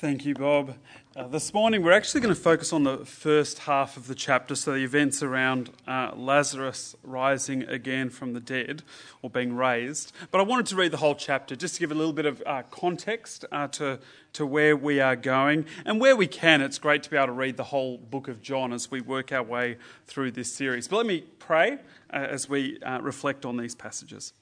Thank you, Bob. Uh, this morning we're actually going to focus on the first half of the chapter, so the events around uh, Lazarus rising again from the dead or being raised. But I wanted to read the whole chapter just to give a little bit of uh, context uh, to, to where we are going. And where we can, it's great to be able to read the whole book of John as we work our way through this series. But let me pray uh, as we uh, reflect on these passages.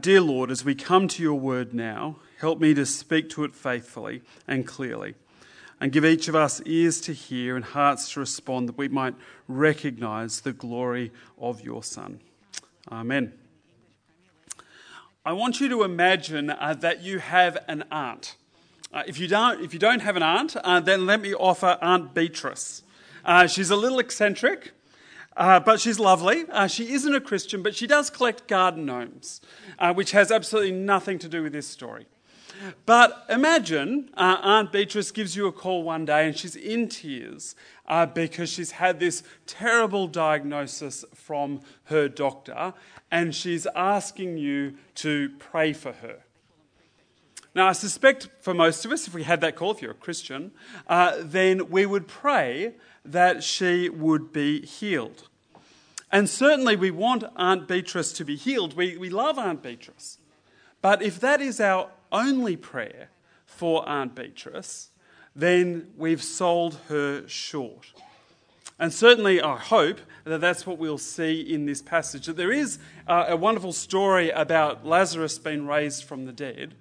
dear Lord, as we come to your word now, Help me to speak to it faithfully and clearly. And give each of us ears to hear and hearts to respond that we might recognize the glory of your Son. Amen. I want you to imagine uh, that you have an aunt. Uh, if, you don't, if you don't have an aunt, uh, then let me offer Aunt Beatrice. Uh, she's a little eccentric, uh, but she's lovely. Uh, she isn't a Christian, but she does collect garden gnomes, which has absolutely nothing to do with this story. But imagine uh, Aunt Beatrice gives you a call one day and she's in tears uh, because she's had this terrible diagnosis from her doctor and she's asking you to pray for her. Now, I suspect for most of us, if we had that call, if you're a Christian, uh, then we would pray that she would be healed. And certainly we want Aunt Beatrice to be healed. We, we love Aunt Beatrice. But if that is our only prayer for Aunt Beatrice, then we've sold her short. And certainly, I hope that that's what we'll see in this passage. That there is uh, a wonderful story about Lazarus being raised from the dead,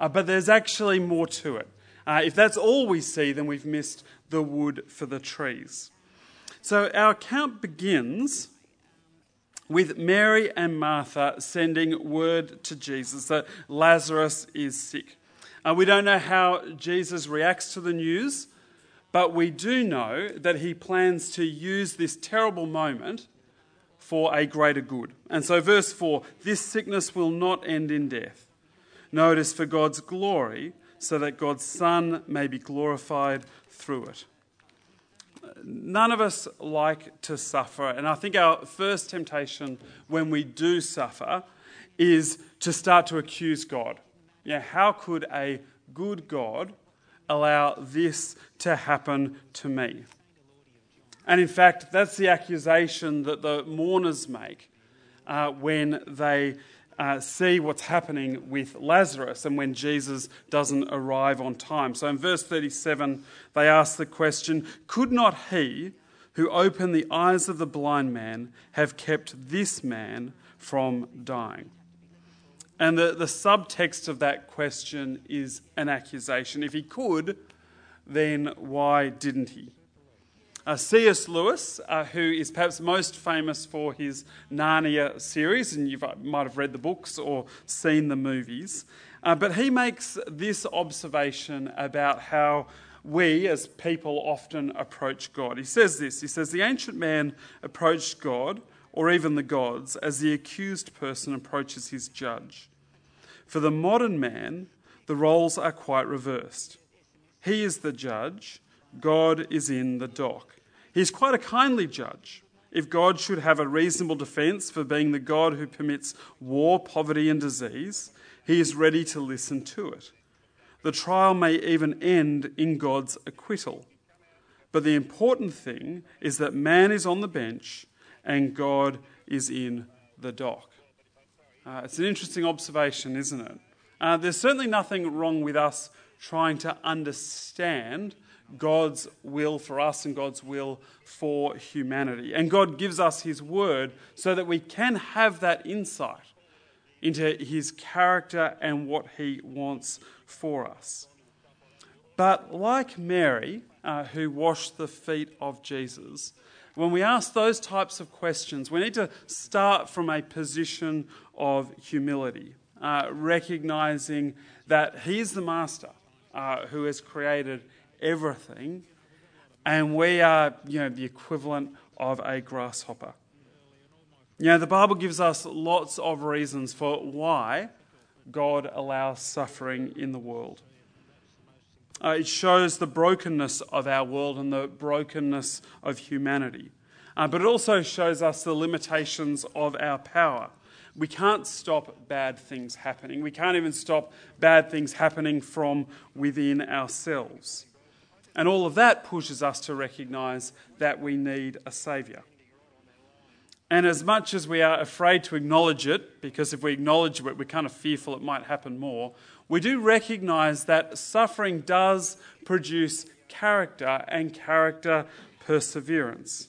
uh, but there's actually more to it. Uh, if that's all we see, then we've missed the wood for the trees. So our account begins with Mary and Martha sending word to Jesus that Lazarus is sick. Uh, we don't know how Jesus reacts to the news, but we do know that he plans to use this terrible moment for a greater good. And so, verse 4 this sickness will not end in death. No, it is for God's glory, so that God's Son may be glorified through it none of us like to suffer. And I think our first temptation when we do suffer is to start to accuse God. Yeah, how could a good God allow this to happen to me? And in fact, that's the accusation that the mourners make uh, when they uh, see what's happening with Lazarus and when Jesus doesn't arrive on time. So in verse 37, they ask the question Could not he who opened the eyes of the blind man have kept this man from dying? And the, the subtext of that question is an accusation. If he could, then why didn't he? Uh, C.S. Lewis, uh, who is perhaps most famous for his Narnia series, and you might have read the books or seen the movies, uh, but he makes this observation about how we as people often approach God. He says this He says, The ancient man approached God, or even the gods, as the accused person approaches his judge. For the modern man, the roles are quite reversed. He is the judge, God is in the dock. He's quite a kindly judge. If God should have a reasonable defense for being the God who permits war, poverty, and disease, he is ready to listen to it. The trial may even end in God's acquittal. But the important thing is that man is on the bench and God is in the dock. Uh, it's an interesting observation, isn't it? Uh, there's certainly nothing wrong with us trying to understand God's will for us and God's will for humanity. And God gives us His word so that we can have that insight into His character and what He wants for us. But like Mary, uh, who washed the feet of Jesus, when we ask those types of questions, we need to start from a position of humility, uh, recognizing that He is the Master uh, who has created everything, and we are, you know, the equivalent of a grasshopper. You know, the Bible gives us lots of reasons for why God allows suffering in the world. Uh, it shows the brokenness of our world and the brokenness of humanity. Uh, but it also shows us the limitations of our power. we can't stop bad things happening. We can't even stop bad things happening from within ourselves. And all of that pushes us to recognize that we need a Saviour. And as much as we are afraid to acknowledge it, because if we acknowledge it, we're kind of fearful it might happen more, we do recognize that suffering does produce character and character perseverance.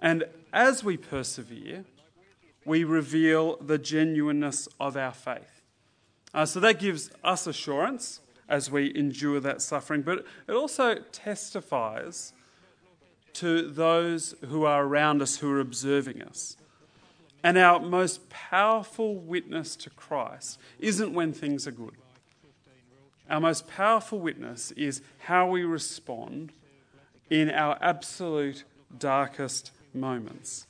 And as we persevere, we reveal the genuineness of our faith. Uh, so that gives us assurance as we endure that suffering, but it also testifies to those who are around us, who are observing us. And our most powerful witness to Christ isn't when things are good. Our most powerful witness is how we respond in our absolute darkest moments.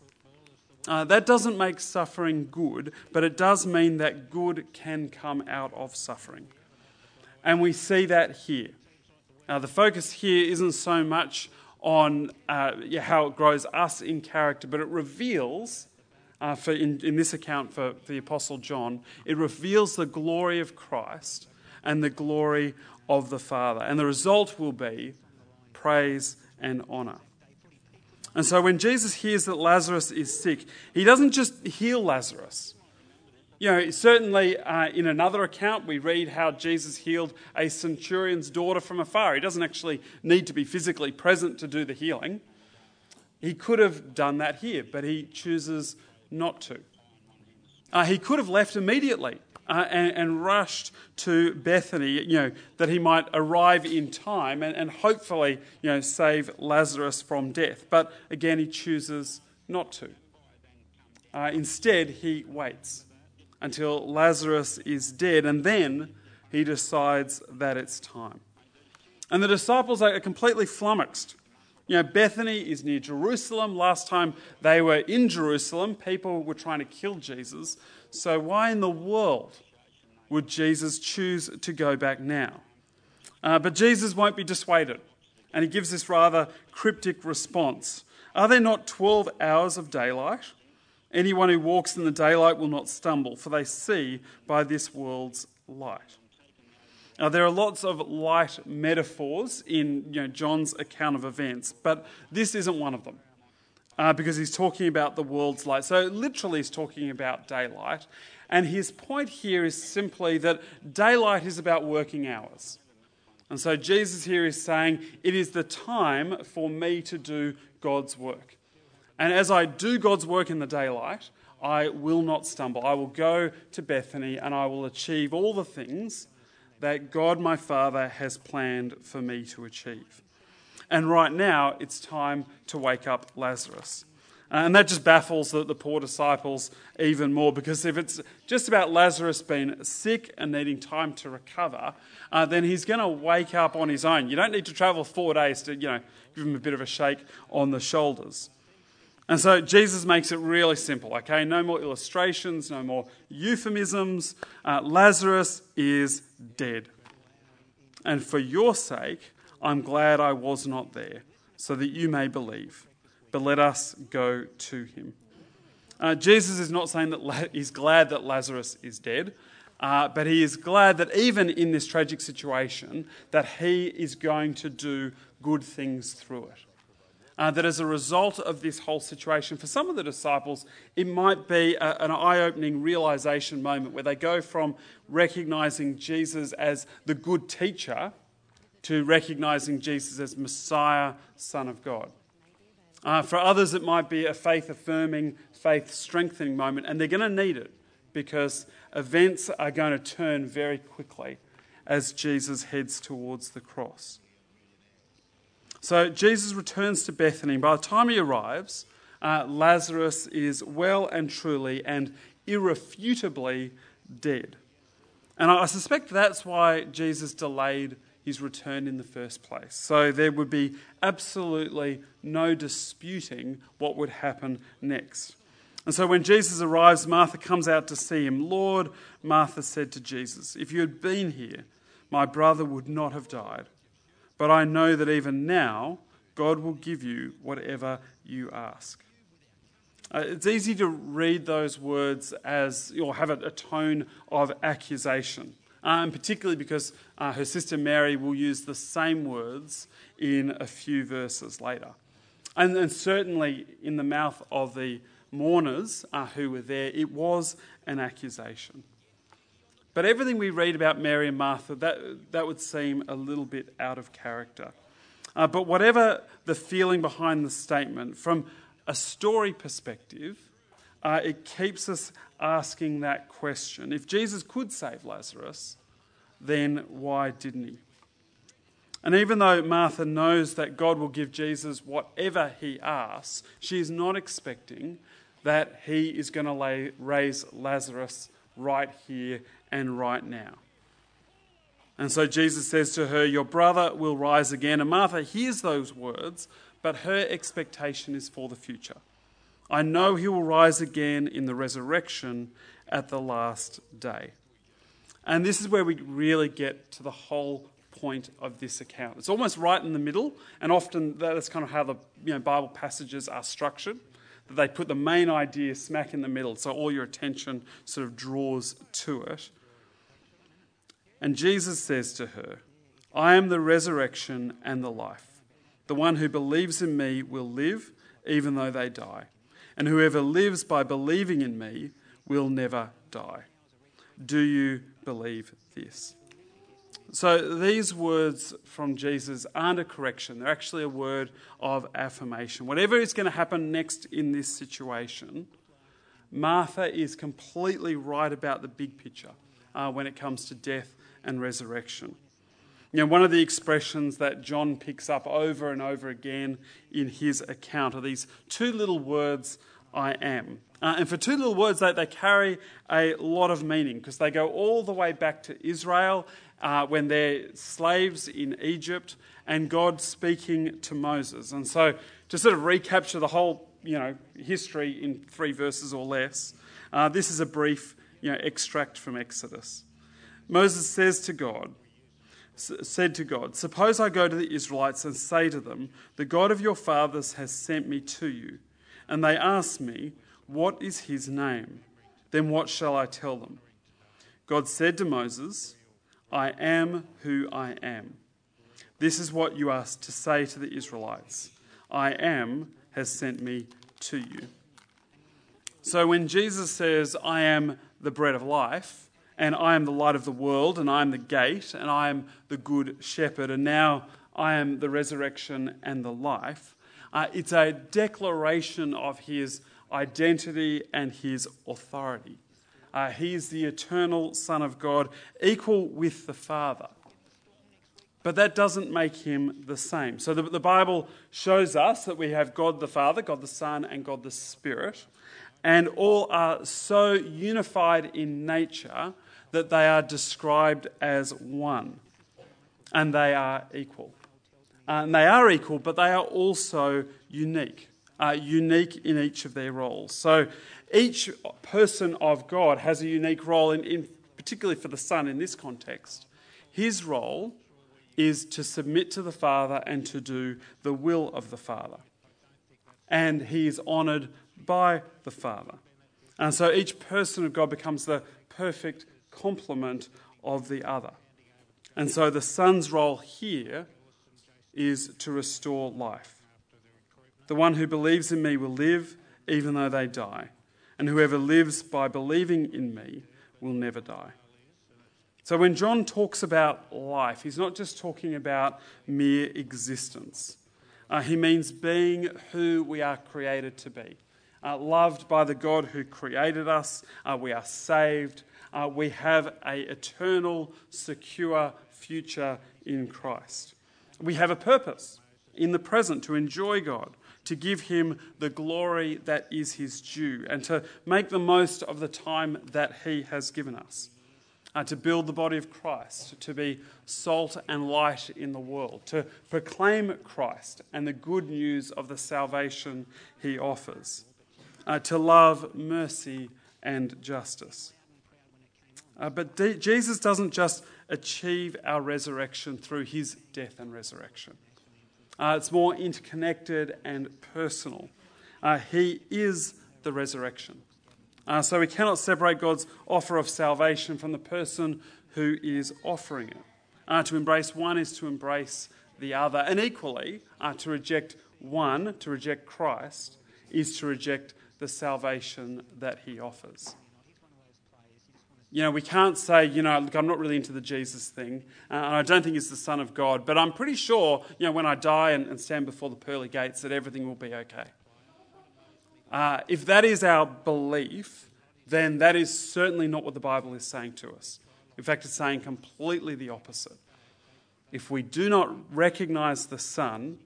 Uh, that doesn't make suffering good, but it does mean that good can come out of suffering. And we see that here. Now, the focus here isn't so much on uh, how it grows us in character, but it reveals, uh, for in, in this account for, the Apostle John, it reveals the glory of Christ and the glory of the Father. And the result will be praise and honour. And so when Jesus hears that Lazarus is sick, he doesn't just heal Lazarus. You know, certainly uh, in another account, we read how Jesus healed a centurion's daughter from afar. He doesn't actually need to be physically present to do the healing. He could have done that here, but he chooses not to. Uh, he could have left immediately uh, and, and, rushed to Bethany, you know, that he might arrive in time and, and hopefully, you know, save Lazarus from death. But again, he chooses not to. Uh, instead, he waits until Lazarus is dead, and then he decides that it's time. And the disciples are completely flummoxed. You know, Bethany is near Jerusalem. Last time they were in Jerusalem, people were trying to kill Jesus. So, why in the world would Jesus choose to go back now? Uh, but Jesus won't be dissuaded, and he gives this rather cryptic response Are there not 12 hours of daylight? Anyone who walks in the daylight will not stumble, for they see by this world's light. Now, there are lots of light metaphors in you know, John's account of events, but this isn't one of them. Uh, because he's talking about the world's light. So, literally, he's talking about daylight. And his point here is simply that daylight is about working hours. And so, Jesus here is saying, It is the time for me to do God's work. And as I do God's work in the daylight, I will not stumble. I will go to Bethany and I will achieve all the things that God my Father has planned for me to achieve. And right now, it's time to wake up Lazarus. And that just baffles the, the, poor disciples even more because if it's just about Lazarus being sick and needing time to recover, uh, then he's going to wake up on his own. You don't need to travel four days to, you know, give him a bit of a shake on the shoulders. And so Jesus makes it really simple, okay? No more illustrations, no more euphemisms. Uh, Lazarus is dead. And for your sake, I'm glad I was not there, so that you may believe. But let us go to him. Uh, Jesus is not saying that La- he's glad that Lazarus is dead, uh, but he is glad that even in this tragic situation, that he is going to do good things through it uh, that as a result of this whole situation, for some of the disciples, it might be a, an eye opening realization moment where they go from recognizing Jesus as the good teacher to recognizing Jesus as Messiah, Son of God. Uh, for others, it might be a faith affirming, faith strengthening moment, and they're going to need it because events are going to turn very quickly as Jesus heads towards the cross. So Jesus returns to Bethany. By the time he arrives, uh, Lazarus is well and truly and irrefutably dead. And I suspect that's why Jesus delayed his return in the first place. So there would be absolutely no disputing what would happen next. And so when Jesus arrives, Martha comes out to see him. Lord, Martha said to Jesus, if you had been here, my brother would not have died. But I know that even now, God will give you whatever you ask. Uh, it's easy to read those words as, or have a, tone of accusation, uh, and particularly because uh, her sister Mary will use the same words in a few verses later. And, and certainly in the mouth of the mourners uh, who were there, it was an accusation. But everything we read about Mary and Martha, that, that would seem a little bit out of character. Uh, but whatever the feeling behind the statement, from a story perspective, uh, it keeps us asking that question. If Jesus could save Lazarus, then why didn't he? And even though Martha knows that God will give Jesus whatever he asks, she is not expecting that he is going to raise Lazarus right here and right now. And so Jesus says to her, Your brother will rise again. And Martha hears those words, but her expectation is for the future. I know he will rise again in the resurrection at the last day. And this is where we really get to the whole point of this account. It's almost right in the middle, and often that's kind of how the you know, Bible passages are structured. That they put the main idea smack in the middle, so all your attention sort of draws to it. And Jesus says to her, I am the resurrection and the life. The one who believes in me will live even though they die. And whoever lives by believing in me will never die. Do you believe this? So, these words from Jesus aren't a correction, they're actually a word of affirmation. Whatever is going to happen next in this situation, Martha is completely right about the big picture uh, when it comes to death and resurrection. You know, one of the expressions that John picks up over and over again in his account are these two little words, I am. Uh, and for two little words, they, they carry a lot of meaning because they go all the way back to Israel uh, when they're slaves in Egypt and God speaking to Moses. And so, to sort of recapture the whole you know, history in three verses or less, uh, this is a brief you know, extract from Exodus. Moses says to God, said to God, Suppose I go to the Israelites and say to them, The God of your fathers has sent me to you. And they ask me, What is his name? Then what shall I tell them? God said to Moses, I am who I am. This is what you are to say to the Israelites I am has sent me to you. So when Jesus says, I am the bread of life, and I am the light of the world, and I am the gate, and I am the good shepherd, and now I am the resurrection and the life. Uh, it's a declaration of his identity and his authority. Uh, he is the eternal Son of God, equal with the Father. But that doesn't make him the same. So the, the Bible shows us that we have God the Father, God the Son, and God the Spirit, and all are so unified in nature that they are described as one and they are equal. Uh, and they are equal, but they are also unique, uh, unique in each of their roles. So each person of God has a unique role, in, in, particularly for the Son in this context. His role is to submit to the Father and to do the will of the Father. And he is honoured by the Father. And so each person of God becomes the perfect complement of the other. And so the Son's role here is to restore life. The one who believes in me will live even though they die, and whoever lives by believing in me will never die. So when John talks about life, he's not just talking about mere existence. Uh, he means being who we are created to be. Uh, loved by the God who created us, uh, we are saved, uh, we have a eternal, secure future in Christ. We have a purpose in the present to enjoy God, to give Him the glory that is His due, and to make the most of the time that He has given us. Uh, to build the body of Christ, to be salt and light in the world, to proclaim Christ and the good news of the salvation he offers, uh, to love mercy and justice. Uh, but Jesus doesn't just achieve our resurrection through his death and resurrection, uh, it's more interconnected and personal. Uh, he is the resurrection. Uh, so we cannot separate God's offer of salvation from the person who is offering it. Uh, to embrace one is to embrace the other. And equally, uh, to reject one, to reject Christ, is to reject the salvation that he offers. You know, we can't say, you know, look, I'm not really into the Jesus thing, uh, and I don't think he's the Son of God, but I'm pretty sure, you know, when I die and, and stand before the pearly gates, that everything will be okay. Uh, if that is our belief, then that is certainly not what the Bible is saying to us. In fact, it's saying completely the opposite. If we do not recognize the Son,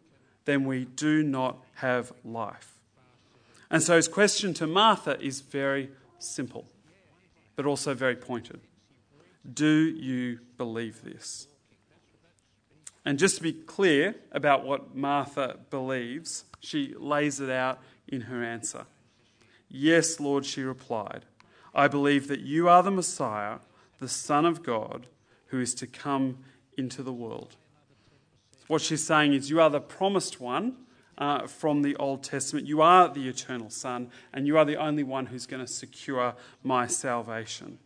then we do not have life. And so his question to Martha is very simple but also very pointed. Do you believe this? And just to be clear about what Martha believes, she lays it out in her answer. Yes, Lord, she replied. I believe that you are the Messiah, the Son of God, who is to come into the world. What she's saying is, You are the promised one uh, from the Old Testament. You are the eternal Son, and you are the only one who's going to secure my salvation.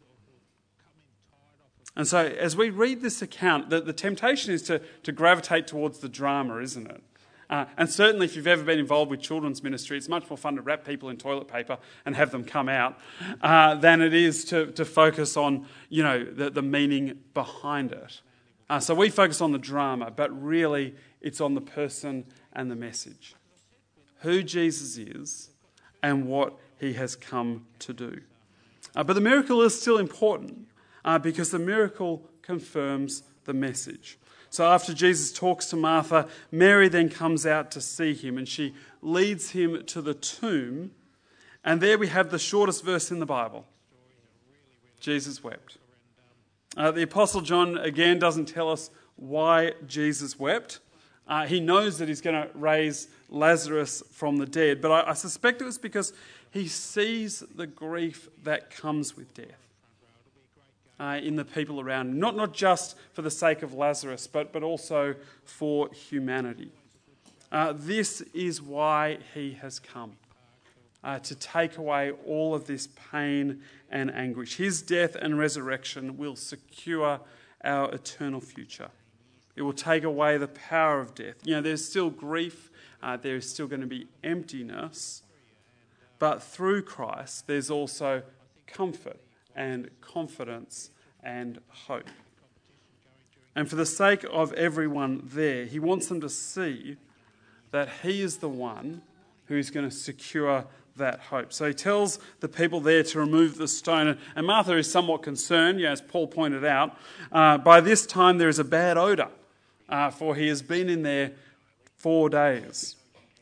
And so, as we read this account, the, the temptation is to, to gravitate towards the drama, isn't it? Uh, and certainly, if you've ever been involved with children's ministry, it's much more fun to wrap people in toilet paper and have them come out uh, than it is to, to focus on, you know, the, the meaning behind it. Uh, so we focus on the drama, but really it's on the person and the message who Jesus is and what he has come to do. Uh, but the miracle is still important uh, because the miracle confirms the message. So after Jesus talks to Martha, Mary then comes out to see him and she leads him to the tomb. And there we have the shortest verse in the Bible Jesus wept. Uh, the Apostle John again doesn't tell us why Jesus wept. Uh, he knows that he's going to raise Lazarus from the dead, but I, I suspect it was because he sees the grief that comes with death. Uh, in the people around him. Not, not just for the sake of Lazarus, but, but also for humanity. Uh, this is why he has come uh, to take away all of this pain and anguish. His death and resurrection will secure our eternal future. It will take away the power of death. You know, there's still grief, uh, there is still going to be emptiness, but through Christ, there's also comfort and confidence and hope. And for the sake of everyone there, he wants them to see that he is the one who is going to secure that hope. So he tells the people there to remove the stone. And Martha is somewhat concerned, yeah, as Paul pointed out. Uh, by this time, there is a bad odour uh, for he has been in there four days.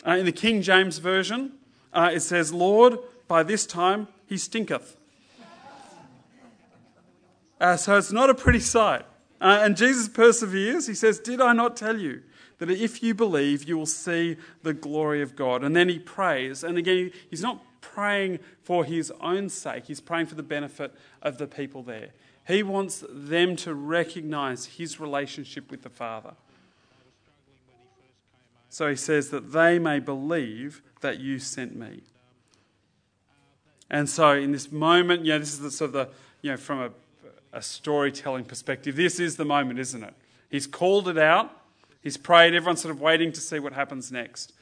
Uh, in the King James Version, uh, it says, Lord, by this time he stinketh. Uh, so it's not a pretty sight. Uh, and Jesus perseveres. He says, Did I not tell you that if you believe, you will see the glory of God? And then he prays. And again, he's not praying for his own sake, he's praying for the benefit of the people there. He wants them to recognize his relationship with the Father. So he says that they may believe that you sent me. And so in this moment, you know, this is the sort of the, you know, from a, a storytelling perspective, this is the moment, isn't it? He's called it out. He's prayed. Everyone's sort of waiting to see what happens next.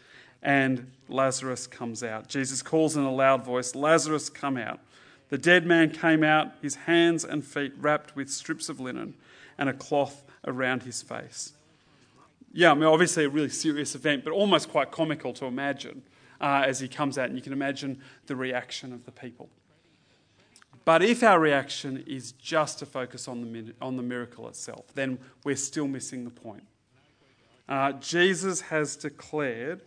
And Lazarus comes out. Jesus calls in a loud voice, Lazarus, come out. The dead man came out, his hands and feet wrapped with strips of linen and a cloth around his face. Yeah, I mean, obviously a really serious event, but almost quite comical to imagine uh, as he comes out, and you can imagine the reaction of the people. But if our reaction is just to focus on the, on the miracle itself, then we're still missing the point. Uh, Jesus has declared,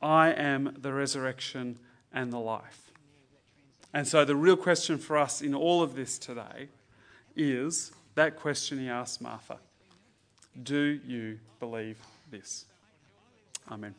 I am the resurrection and the life. And so the real question for us in all of this today is that question he asked Martha Do you believe this? Amen.